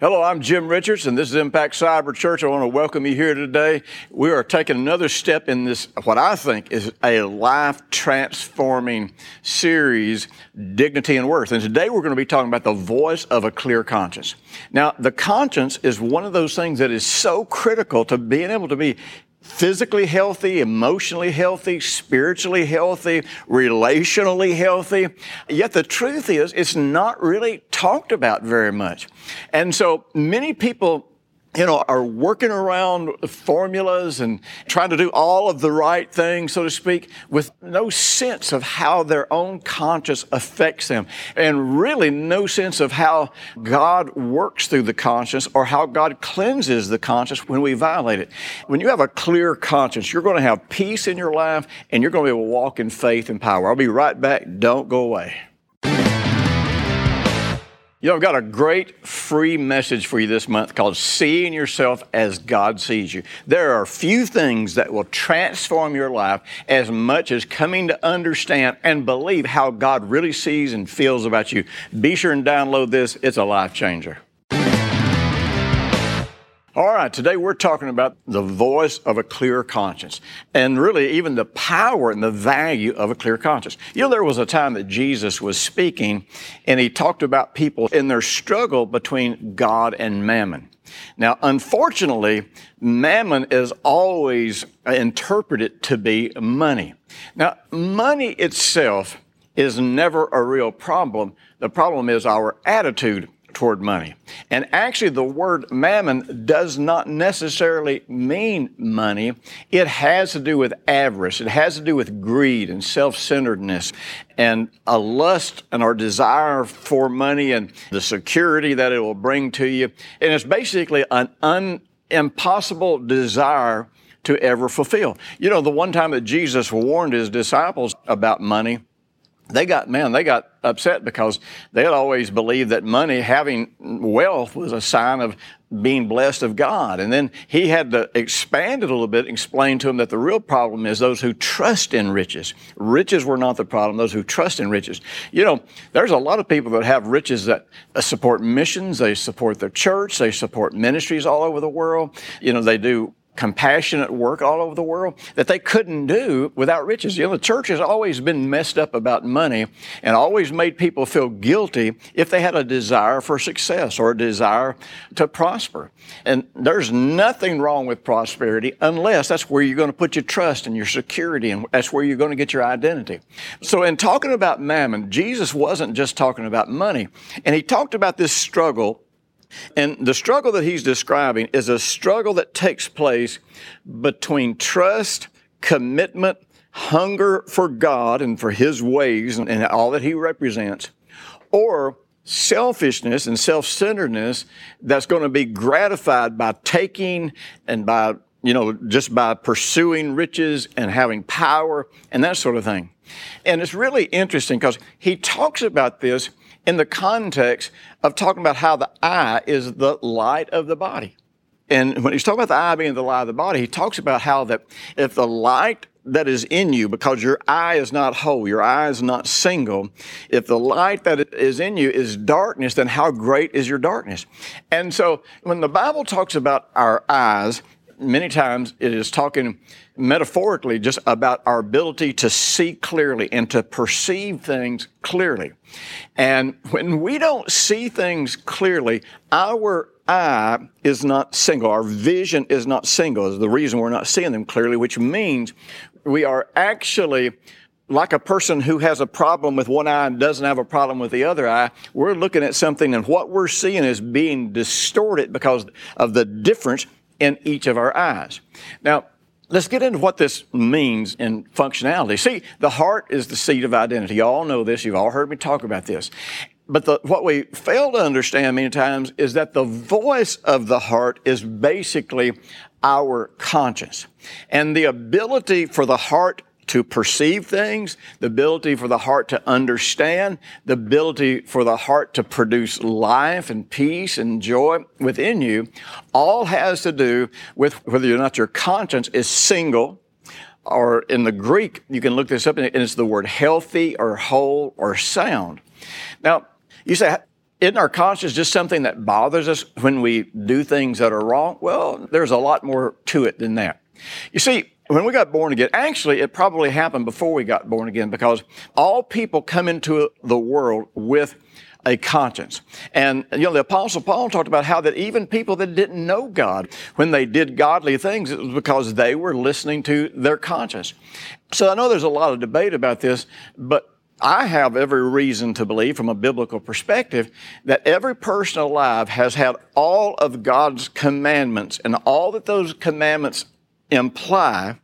Hello, I'm Jim Richards, and this is Impact Cyber Church. I want to welcome you here today. We are taking another step in this, what I think is a life transforming series, Dignity and Worth. And today we're going to be talking about the voice of a clear conscience. Now, the conscience is one of those things that is so critical to being able to be physically healthy, emotionally healthy, spiritually healthy, relationally healthy. Yet the truth is, it's not really talked about very much. And so many people you know, are working around formulas and trying to do all of the right things, so to speak, with no sense of how their own conscience affects them, and really no sense of how God works through the conscience or how God cleanses the conscience when we violate it. When you have a clear conscience, you're going to have peace in your life and you're going to be able to walk in faith and power. I'll be right back. Don't go away. You know, I've got a great free message for you this month called Seeing Yourself as God Sees You. There are few things that will transform your life as much as coming to understand and believe how God really sees and feels about you. Be sure and download this, it's a life changer. All right, today we're talking about the voice of a clear conscience and really even the power and the value of a clear conscience. You know, there was a time that Jesus was speaking and he talked about people in their struggle between God and mammon. Now, unfortunately, mammon is always interpreted to be money. Now, money itself is never a real problem. The problem is our attitude toward money. And actually, the word mammon does not necessarily mean money. It has to do with avarice. It has to do with greed and self-centeredness and a lust and our desire for money and the security that it will bring to you. And it's basically an un- impossible desire to ever fulfill. You know, the one time that Jesus warned his disciples about money, they got, man, they got upset because they had always believed that money, having wealth, was a sign of being blessed of God. And then he had to expand it a little bit, explain to them that the real problem is those who trust in riches. Riches were not the problem, those who trust in riches. You know, there's a lot of people that have riches that uh, support missions, they support their church, they support ministries all over the world. You know, they do compassionate work all over the world that they couldn't do without riches. You know, the church has always been messed up about money and always made people feel guilty if they had a desire for success or a desire to prosper. And there's nothing wrong with prosperity unless that's where you're going to put your trust and your security and that's where you're going to get your identity. So in talking about mammon, Jesus wasn't just talking about money. And he talked about this struggle and the struggle that he's describing is a struggle that takes place between trust, commitment, hunger for God and for his ways and, all that he represents, or selfishness and self centeredness that's going to be gratified by taking and by, you know, just by pursuing riches and having power and that sort of thing. And it's really interesting because he talks about this in the context of talking about how the eye is the light of the body. And when he's talking about the eye being the light of the body, he talks about how that if the light that is in you, because your eye is not whole, your eye is not single, if the light that is in you is darkness, then how great is your darkness? And so when the Bible talks about our eyes, many times it is talking metaphorically just about our ability to see clearly and to perceive things clearly. And when we don't see things clearly, our eye is not single. Our vision is not single is the reason we're not seeing them clearly, which means we are actually like a person who has a problem with one eye and doesn't have a problem with the other eye, we're looking at something and what we're seeing is being distorted because of the difference in each of our eyes. Now, let's get into what this means in functionality. See, the heart is the seat of identity. You all know this. You've all heard me talk about this. but the, what we fail to understand many times is that the voice of the heart is basically our conscience. And the ability for the heart to perceive things, the ability for the heart to understand, the ability for the heart to produce life and peace and joy within you, all has to do with whether or not your conscience is single, or in the Greek, you can look this up, and it's the word healthy or whole or sound. Now, you say, isn't our conscience just something that bothers us when we do things that are wrong? Well, there's a lot more to it than that. You see, when we got born again, actually, it probably happened before we got born again because all people come into the world with a conscience. And, you know, the Apostle Paul talked about how that even people that didn't know God, when they did godly things, it was because they were listening to their conscience. So I know there's a lot of debate about this, but I have every reason to believe from a biblical perspective that every person alive has had all of God's commandments and all that those commandments imply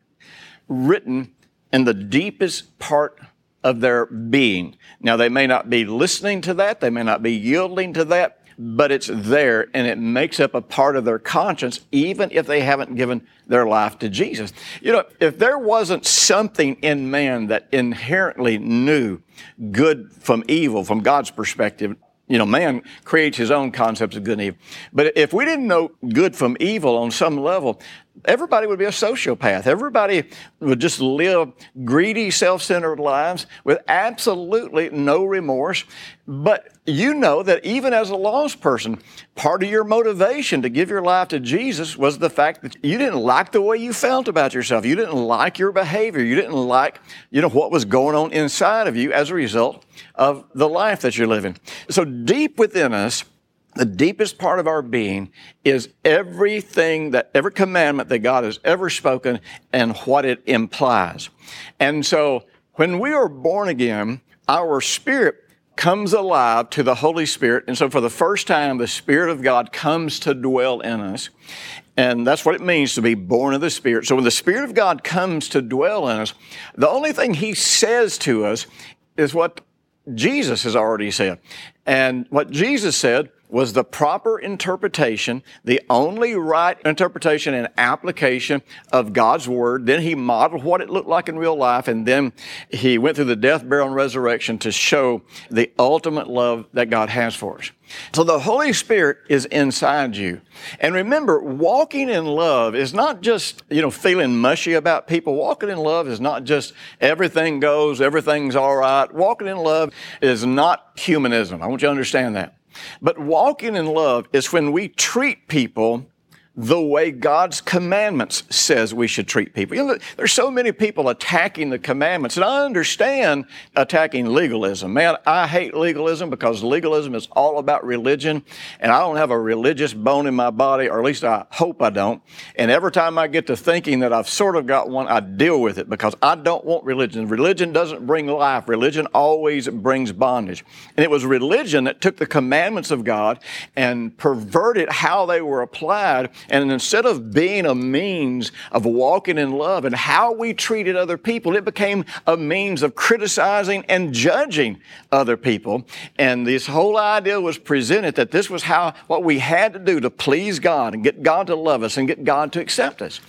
written in the deepest part of their being. Now, they may not be listening to that, they may not be yielding to that, but it's there and it makes up a part of their conscience, even if they haven't given their life to Jesus. You know, if there wasn't something in man that inherently knew good from evil from God's perspective, you know, man creates his own concepts of good and evil. But if we didn't know good from evil on some level, everybody would be a sociopath. Everybody would just live greedy, self centered lives with absolutely no remorse. But you know that even as a lost person, part of your motivation to give your life to Jesus was the fact that you didn't like the way you felt about yourself. You didn't like your behavior. You didn't like, you know, what was going on inside of you as a result of the life that you're living. So deep within us, the deepest part of our being is everything that, every commandment that God has ever spoken and what it implies. And so when we are born again, our spirit comes alive to the Holy Spirit. And so for the first time, the Spirit of God comes to dwell in us. And that's what it means to be born of the Spirit. So when the Spirit of God comes to dwell in us, the only thing He says to us is what Jesus has already said. And what Jesus said was the proper interpretation, the only right interpretation and application of God's Word. Then he modeled what it looked like in real life, and then he went through the death, burial, and resurrection to show the ultimate love that God has for us. So the Holy Spirit is inside you. And remember, walking in love is not just, you know, feeling mushy about people. Walking in love is not just everything goes, everything's all right. Walking in love is not humanism. I want you to understand that. But walking in love is when we treat people the way God's commandments says we should treat people. You know, there's so many people attacking the commandments, and I understand attacking legalism. Man, I hate legalism because legalism is all about religion, and I don't have a religious bone in my body, or at least I hope I don't. And every time I get to thinking that I've sort of got one, I deal with it because I don't want religion. Religion doesn't bring life. Religion always brings bondage. And it was religion that took the commandments of God and perverted how they were applied and instead of being a means of walking in love and how we treated other people, it became a means of criticizing and judging other people. And this whole idea was presented that this was how, what we had to do to please God and get God to love us and get God to accept us.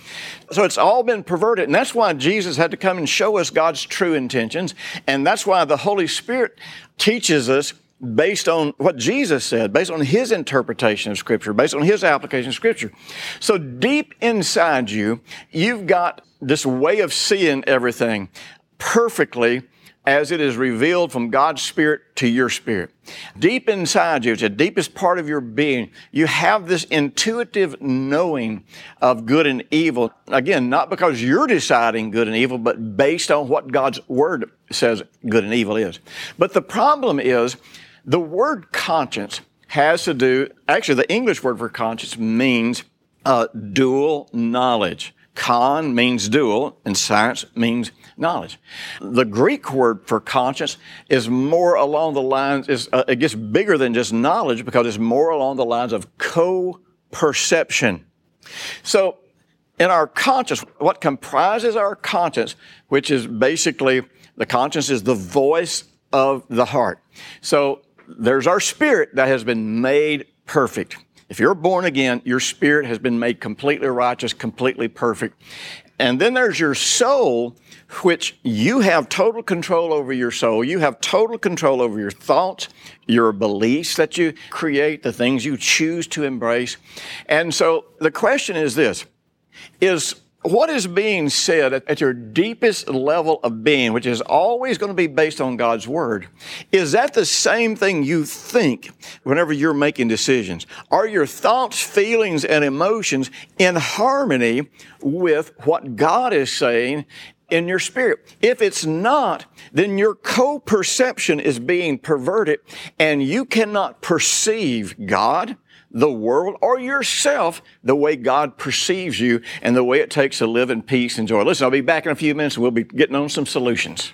So it's all been perverted. And that's why Jesus had to come and show us God's true intentions. And that's why the Holy Spirit teaches us based on what Jesus said, based on his interpretation of Scripture, based on his application of Scripture. So deep inside you, you've got this way of seeing everything perfectly as it is revealed from God's Spirit to your spirit. Deep inside you, it's the deepest part of your being, you have this intuitive knowing of good and evil. Again, not because you're deciding good and evil, but based on what God's Word says good and evil is. But the problem is, the word conscience has to do, actually, the English word for conscience means uh, dual knowledge. Con means dual, and science means knowledge. The Greek word for conscience is more along the lines, is, uh, it gets bigger than just knowledge because it's more along the lines of co-perception. So, in our conscience, what comprises our conscience, which is basically the conscience is the voice of the heart. So there's our spirit that has been made perfect. If you're born again, your spirit has been made completely righteous, completely perfect. And then there's your soul, which you have total control over your soul. You have total control over your thoughts, your beliefs that you create, the things you choose to embrace. And so the question is this, is what is being said at your deepest level of being, which is always going to be based on God's Word, is that the same thing you think whenever you're making decisions? Are your thoughts, feelings, and emotions in harmony with what God is saying in your spirit. If it's not, then your co-perception is being perverted and you cannot perceive God the world or yourself the way God perceives you and the way it takes to live in peace and joy. Listen, I'll be back in a few minutes and we'll be getting on some solutions.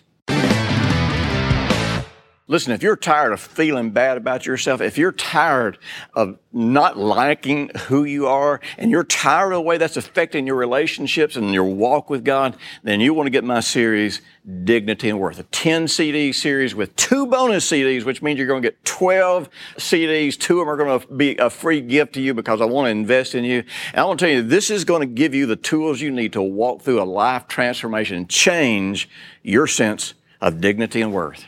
Listen, if you're tired of feeling bad about yourself, if you're tired of not liking who you are, and you're tired of the way that's affecting your relationships and your walk with God, then you want to get my series, Dignity and Worth, a 10 CD series with two bonus CDs, which means you're going to get 12 CDs. Two of them are going to be a free gift to you because I want to invest in you. And I want to tell you, this is going to give you the tools you need to walk through a life transformation and change your sense of dignity and worth.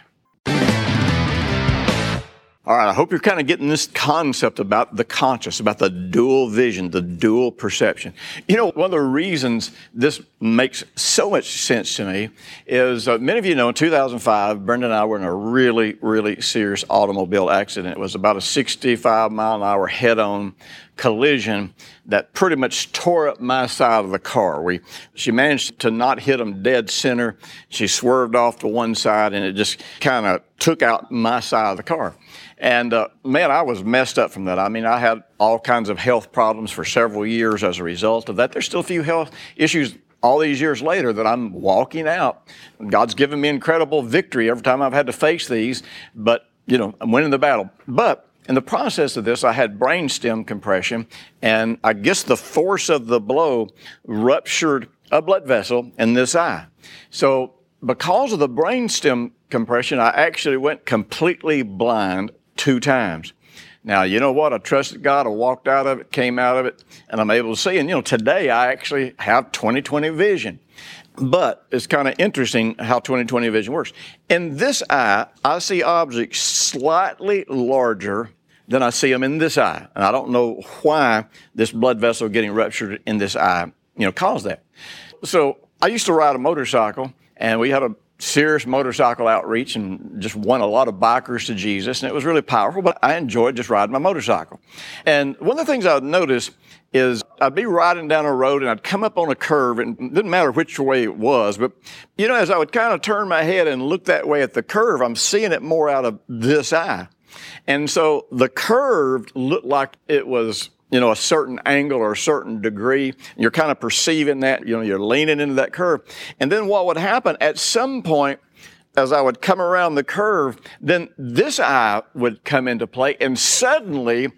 All right, I hope you're kind of getting this concept about the conscious, about the dual vision, the dual perception. You know, one of the reasons this makes so much sense to me is uh, many of you know in 2005, Brenda and I were in a really, really serious automobile accident. It was about a 65 mile an hour head on collision that pretty much tore up my side of the car. We, she managed to not hit them dead center. She swerved off to one side and it just kind of took out my side of the car. And uh, man, I was messed up from that. I mean, I had all kinds of health problems for several years as a result of that. There's still a few health issues all these years later that I'm walking out. God's given me incredible victory every time I've had to face these, but you know, I'm winning the battle. But in the process of this, I had brainstem compression, and I guess the force of the blow ruptured a blood vessel in this eye. So because of the brainstem compression, I actually went completely blind two times. Now, you know what? I trusted God. I walked out of it, came out of it, and I'm able to see. And, you know, today I actually have 20/20 vision. But it's kind of interesting how 20/20 vision works. In this eye, I see objects slightly larger than I see them in this eye. And I don't know why this blood vessel getting ruptured in this eye, you know, caused that. So I used to ride a motorcycle, and we had a serious motorcycle outreach and just won a lot of bikers to Jesus. And it was really powerful, but I enjoyed just riding my motorcycle. And one of the things I would notice is I'd be riding down a road and I'd come up on a curve and it didn't matter which way it was, but you know, as I would kind of turn my head and look that way at the curve, I'm seeing it more out of this eye. And so the curve looked like it was you know, a certain angle or a certain degree. You're kind of perceiving that, you know, you're leaning into that curve. And then what would happen at some point, as I would come around the curve, then this eye would come into play and suddenly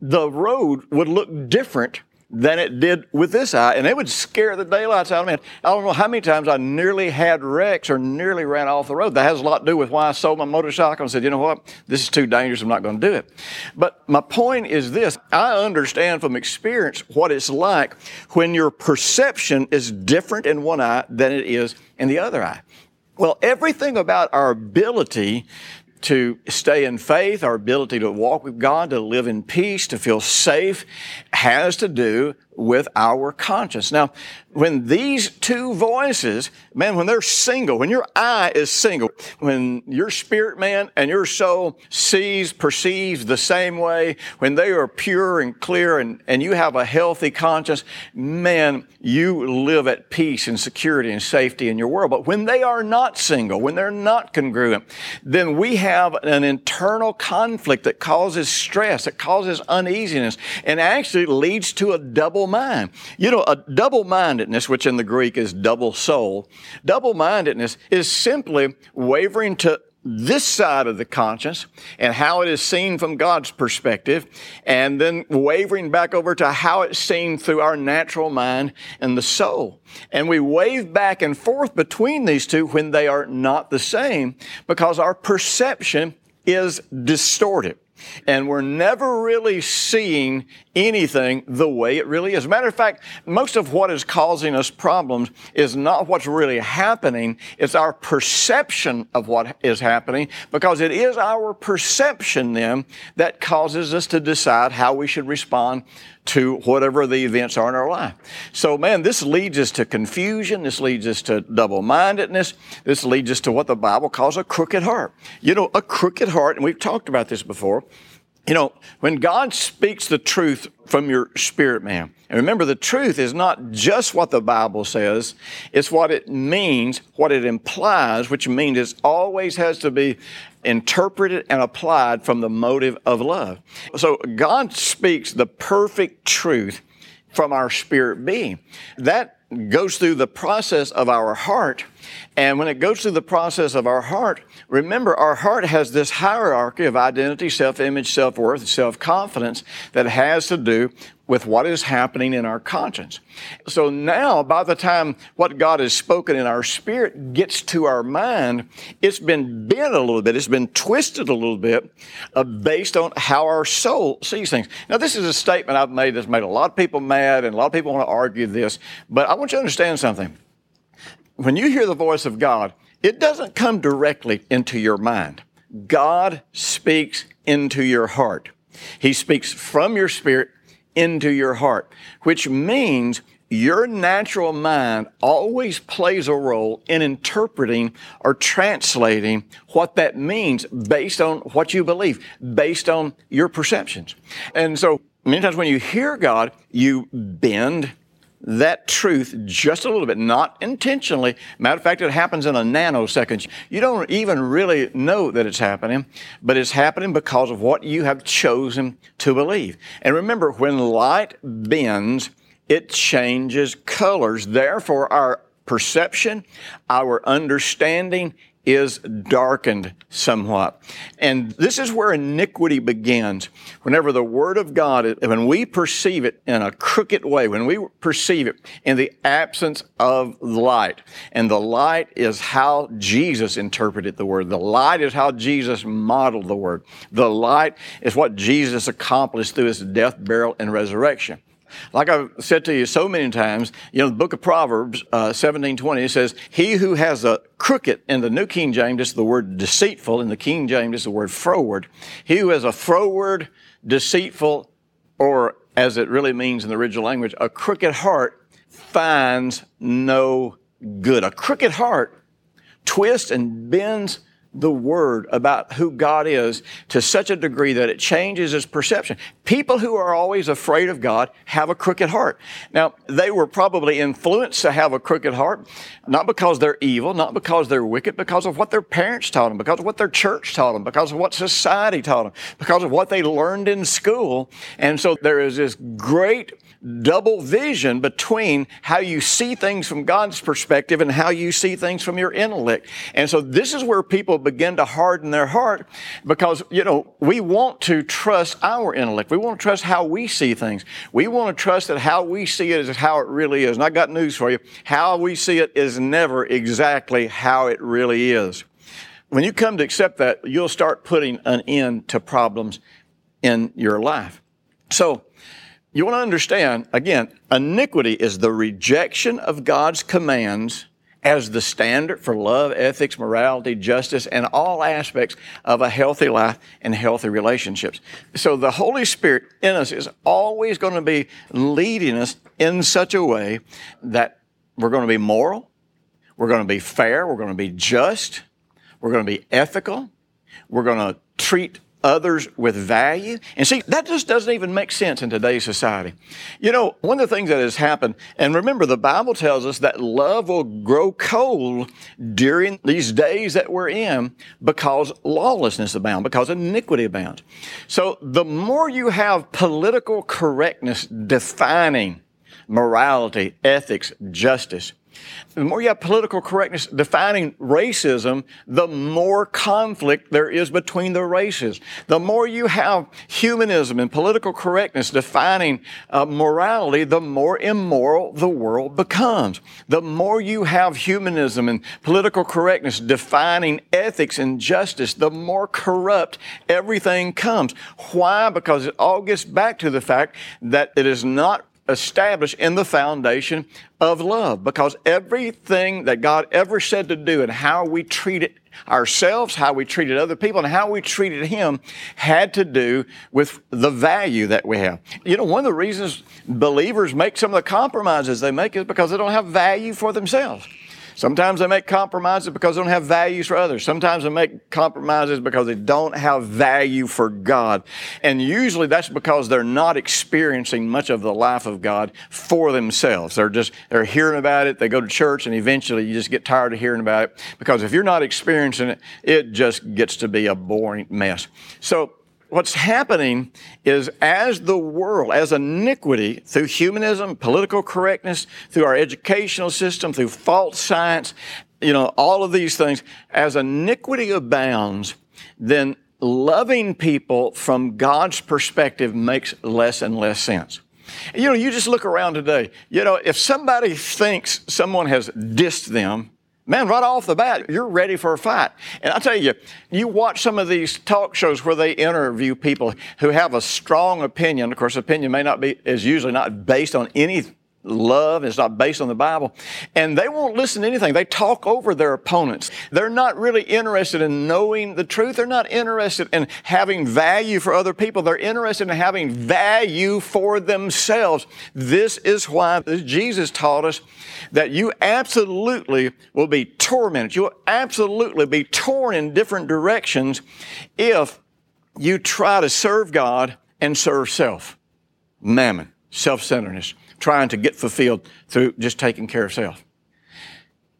the road would look different than it did with this eye, and it would scare the daylights out of me. I don't know how many times I nearly had wrecks or nearly ran off the road. That has a lot to do with why I sold my motorcycle and said, you know what, this is too dangerous, I'm not going to do it. But my point is this I understand from experience what it's like when your perception is different in one eye than it is in the other eye. Well, everything about our ability to stay in faith, our ability to walk with God, to live in peace, to feel safe, has to do with our conscience. Now, when these two voices, man, when they're single, when your eye is single, when your spirit man and your soul sees, perceives the same way, when they are pure and clear and, and you have a healthy conscience, man, you live at peace and security and safety in your world. But when they are not single, when they're not congruent, then we have an internal conflict that causes stress, that causes uneasiness, and actually leads to a double double mind. You know, a double mindedness, which in the Greek is double soul, double mindedness is simply wavering to this side of the conscience and how it is seen from God's perspective, and then wavering back over to how it's seen through our natural mind and the soul. And we wave back and forth between these two when they are not the same because our perception is distorted. And we're never really seeing anything the way it really is. As a matter of fact, most of what is causing us problems is not what's really happening, it's our perception of what is happening, because it is our perception then that causes us to decide how we should respond to whatever the events are in our life. So, man, this leads us to confusion. This leads us to double mindedness. This leads us to what the Bible calls a crooked heart. You know, a crooked heart, and we've talked about this before. You know, when God speaks the truth from your spirit man, and remember the truth is not just what the Bible says, it's what it means, what it implies, which means it always has to be interpreted and applied from the motive of love. So God speaks the perfect truth from our spirit being. That goes through the process of our heart. And when it goes through the process of our heart, remember our heart has this hierarchy of identity, self-image, self-worth, self-confidence that has to do with what is happening in our conscience. So now, by the time what God has spoken in our spirit gets to our mind, it's been bent a little bit, it's been twisted a little bit uh, based on how our soul sees things. Now, this is a statement I've made that's made a lot of people mad, and a lot of people want to argue this, but I want you to understand something. When you hear the voice of God, it doesn't come directly into your mind. God speaks into your heart. He speaks from your spirit into your heart, which means your natural mind always plays a role in interpreting or translating what that means based on what you believe, based on your perceptions. And so many times when you hear God, you bend that truth just a little bit, not intentionally. Matter of fact, it happens in a nanosecond. You don't even really know that it's happening, but it's happening because of what you have chosen to believe. And remember, when light bends, it changes colors. Therefore, our perception, our understanding, is darkened somewhat. And this is where iniquity begins. Whenever the Word of God, when we perceive it in a crooked way, when we perceive it in the absence of light, and the light is how Jesus interpreted the Word. The light is how Jesus modeled the Word. The light is what Jesus accomplished through His death, burial, and resurrection. Like I've said to you so many times, you know, the book of Proverbs, uh, 17, 20, says, he who has a crooked, in the New King James, is the word deceitful. In the King James, is the word froward. He who has a froward, deceitful, or as it really means in the original language, a crooked heart finds no good. A crooked heart twists and bends the word about who God is to such a degree that it changes his perception. People who are always afraid of God have a crooked heart. Now, they were probably influenced to have a crooked heart, not because they're evil, not because they're wicked, because of what their parents taught them, because of what their church taught them, because of what society taught them, because of what they learned in school. And so there is this great double vision between how you see things from God's perspective and how you see things from your intellect. And so this is where people begin to harden their heart because, you know, we want to trust our intellect. We want to trust how we see things. We want to trust that how we see it is how it really is. And I got news for you. How we see it is never exactly how it really is. When you come to accept that, you'll start putting an end to problems in your life. So, you want to understand, again, iniquity is the rejection of God's commands as the standard for love, ethics, morality, justice, and all aspects of a healthy life and healthy relationships. So the Holy Spirit in us is always going to be leading us in such a way that we're going to be moral, we're going to be fair, we're going to be just, we're going to be ethical, we're going to treat others with value. And see, that just doesn't even make sense in today's society. You know, one of the things that has happened, and remember, the Bible tells us that love will grow cold during these days that we're in because lawlessness abounds, because iniquity abounds. So the more you have political correctness defining morality, ethics, justice, The more you have political correctness defining racism, the more conflict there is between the races. The more you have humanism and political correctness defining uh, morality, the more immoral the world becomes. The more you have humanism and political correctness defining ethics and justice, the more corrupt everything comes. Why? Because it all gets back to the fact that it is not established in the foundation of love because everything that God ever said to do and how we treated ourselves, how we treated other people, and how we treated Him had to do with the value that we have. You know, one of the reasons believers make some of the compromises they make is because they don't have value for themselves. Sometimes they make compromises because they don't have values for others. Sometimes they make compromises because they don't have value for God. And usually that's because they're not experiencing much of the life of God for themselves. They're just, they're hearing about it, they go to church, and eventually you just get tired of hearing about it because if you're not experiencing it, it just gets to be a boring mess. So, what's happening is as the world, as iniquity through humanism, political correctness, through our educational system, through false science, you know, all of these things, as iniquity abounds, then loving people from God's perspective makes less and less sense. You know, you just look around today. You know, if somebody thinks someone has dissed them, Man, right off the bat, you're ready for a fight. And I tell you, you watch some of these talk shows where they interview people who have a strong opinion. Of course, opinion may not be, is usually not based on any love. It's not based on the Bible. And they won't listen to anything. They talk over their opponents. They're not really interested in knowing the truth. They're not interested in having value for other people. They're interested in having value for themselves. This is why Jesus taught us that you absolutely will be tormented. You'll absolutely be torn in different directions if you try to serve God and serve self. Mammon, self-centeredness trying to get fulfilled through just taking care of self.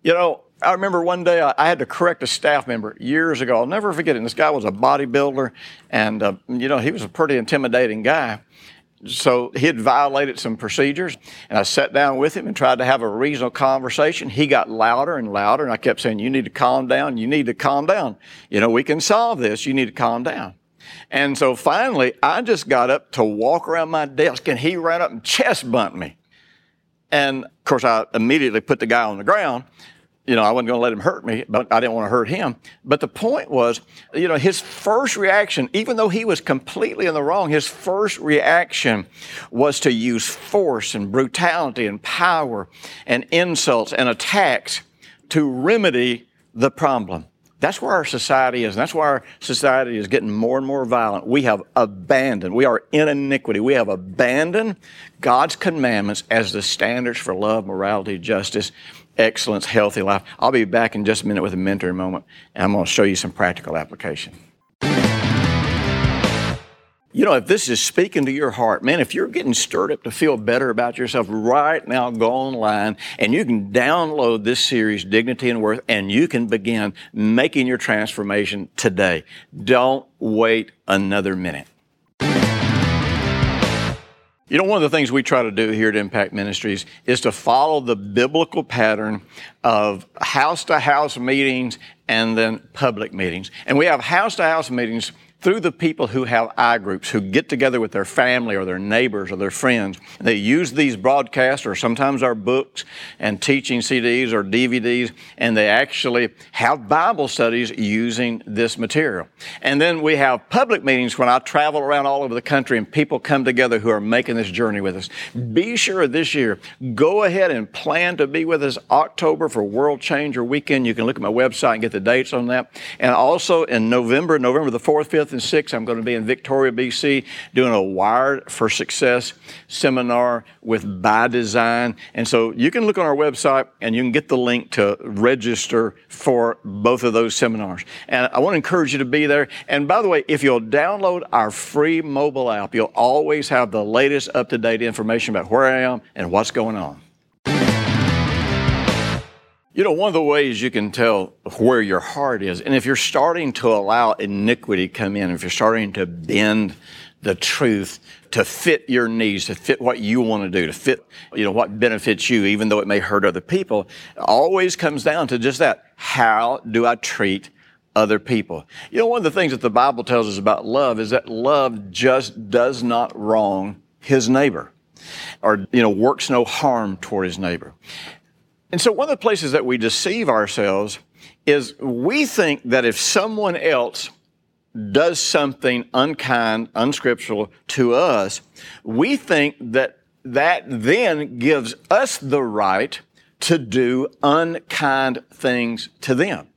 You know, I remember one day I, had to correct a staff member years ago. I'll never forget it. And this guy was a bodybuilder, and uh, you know he was a pretty intimidating guy. So he had violated some procedures, and I sat down with him and tried to have a reasonable conversation. He got louder and louder, and I kept saying, "You need to calm down. You need to calm down. You know we can solve this. You need to calm down." And so finally, I just got up to walk around my desk, and he ran up and chest bumped me. And of course, I immediately put the guy on the ground. You know, I wasn't going to let him hurt me, but I didn't want to hurt him. But the point was, you know, his first reaction, even though he was completely in the wrong, his first reaction was to use force and brutality and power and insults and attacks to remedy the problem. That's where our society is. And that's why our society is getting more and more violent. We have abandoned, we are in iniquity. We have abandoned God's commandments as the standards for love, morality, justice, excellence, healthy life. I'll be back in just a minute with a mentor moment, and I'm going to show you some practical application. You know, if this is speaking to your heart, man, if you're getting stirred up to feel better about yourself right now, go online and you can download this series, Dignity and Worth, and you can begin making your transformation today. Don't wait another minute. You know, one of the things we try to do here at Impact Ministries is to follow the biblical pattern of house to house meetings and then public meetings. And we have house to house meetings through the people who have I groups, who get together with their family or their neighbors or their friends. They use these broadcasts or sometimes our books and teaching CDs or DVDs, and they actually have Bible studies using this material. And then we have public meetings when I travel around all over the country and people come together who are making this journey with us. Be sure this year, go ahead and plan to be with us October for World Changer Weekend. You can look at my website and get the dates on that. And also in November, November the 4th, 5th, and 6th, I'm going to be in Victoria, BC, doing a Wired for Success seminar with By Design. And so you can look on our website and you can get the link to register for both of those seminars. And I want to encourage you to be there. And by the way, if you'll download our free mobile app, you'll always have the latest up to date information about where I am and what's going on. You know, one of the ways you can tell where your heart is, and if you're starting to allow iniquity come in, if you're starting to bend the truth to fit your needs, to fit what you want to do, to fit, you know, what benefits you, even though it may hurt other people, always comes down to just that. How do I treat other people? You know, one of the things that the Bible tells us about love is that love just does not wrong his neighbor or, you know, works no harm toward his neighbor. And so one of the places that we deceive ourselves is we think that if someone else does something unkind, unscriptural to us, we think that that then gives us the right to do unkind things to them.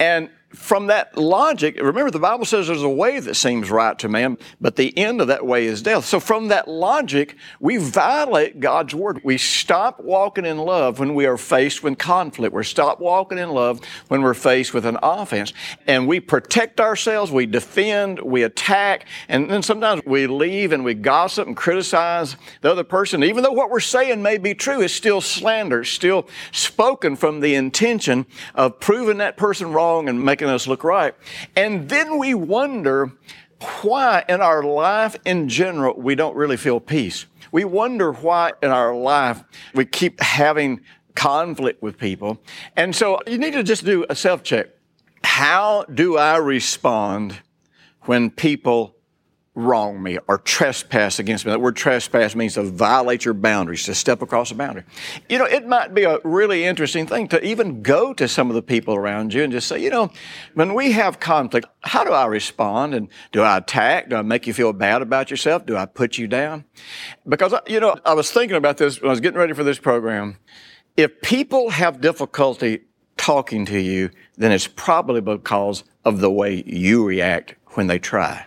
And from that logic, remember the Bible says there's a way that seems right to man, but the end of that way is death. So from that logic, we violate God's word. We stop walking in love when we are faced with conflict. We stop walking in love when we're faced with an offense. And we protect ourselves, we defend, we attack, and then sometimes we leave and we gossip and criticize the other person. Even though what we're saying may be true, it's still slander, still spoken from the intention of proving that person wrong and making making us look right. And then we wonder why in our life in general we don't really feel peace. We wonder why in our life we keep having conflict with people. And so you need to just do a self check. How do I respond when people wrong me or trespass against me. That word trespass means to violate your boundaries, to step across a boundary. You know, it might be a really interesting thing to even go to some of the people around you and just say, you know, when we have conflict, how do I respond? And do I attack? Do I make you feel bad about yourself? Do I put you down? Because, uh, you know, I was thinking about this when I was getting ready for this program. If people have difficulty talking to you, then it's probably because of the way you react when they try.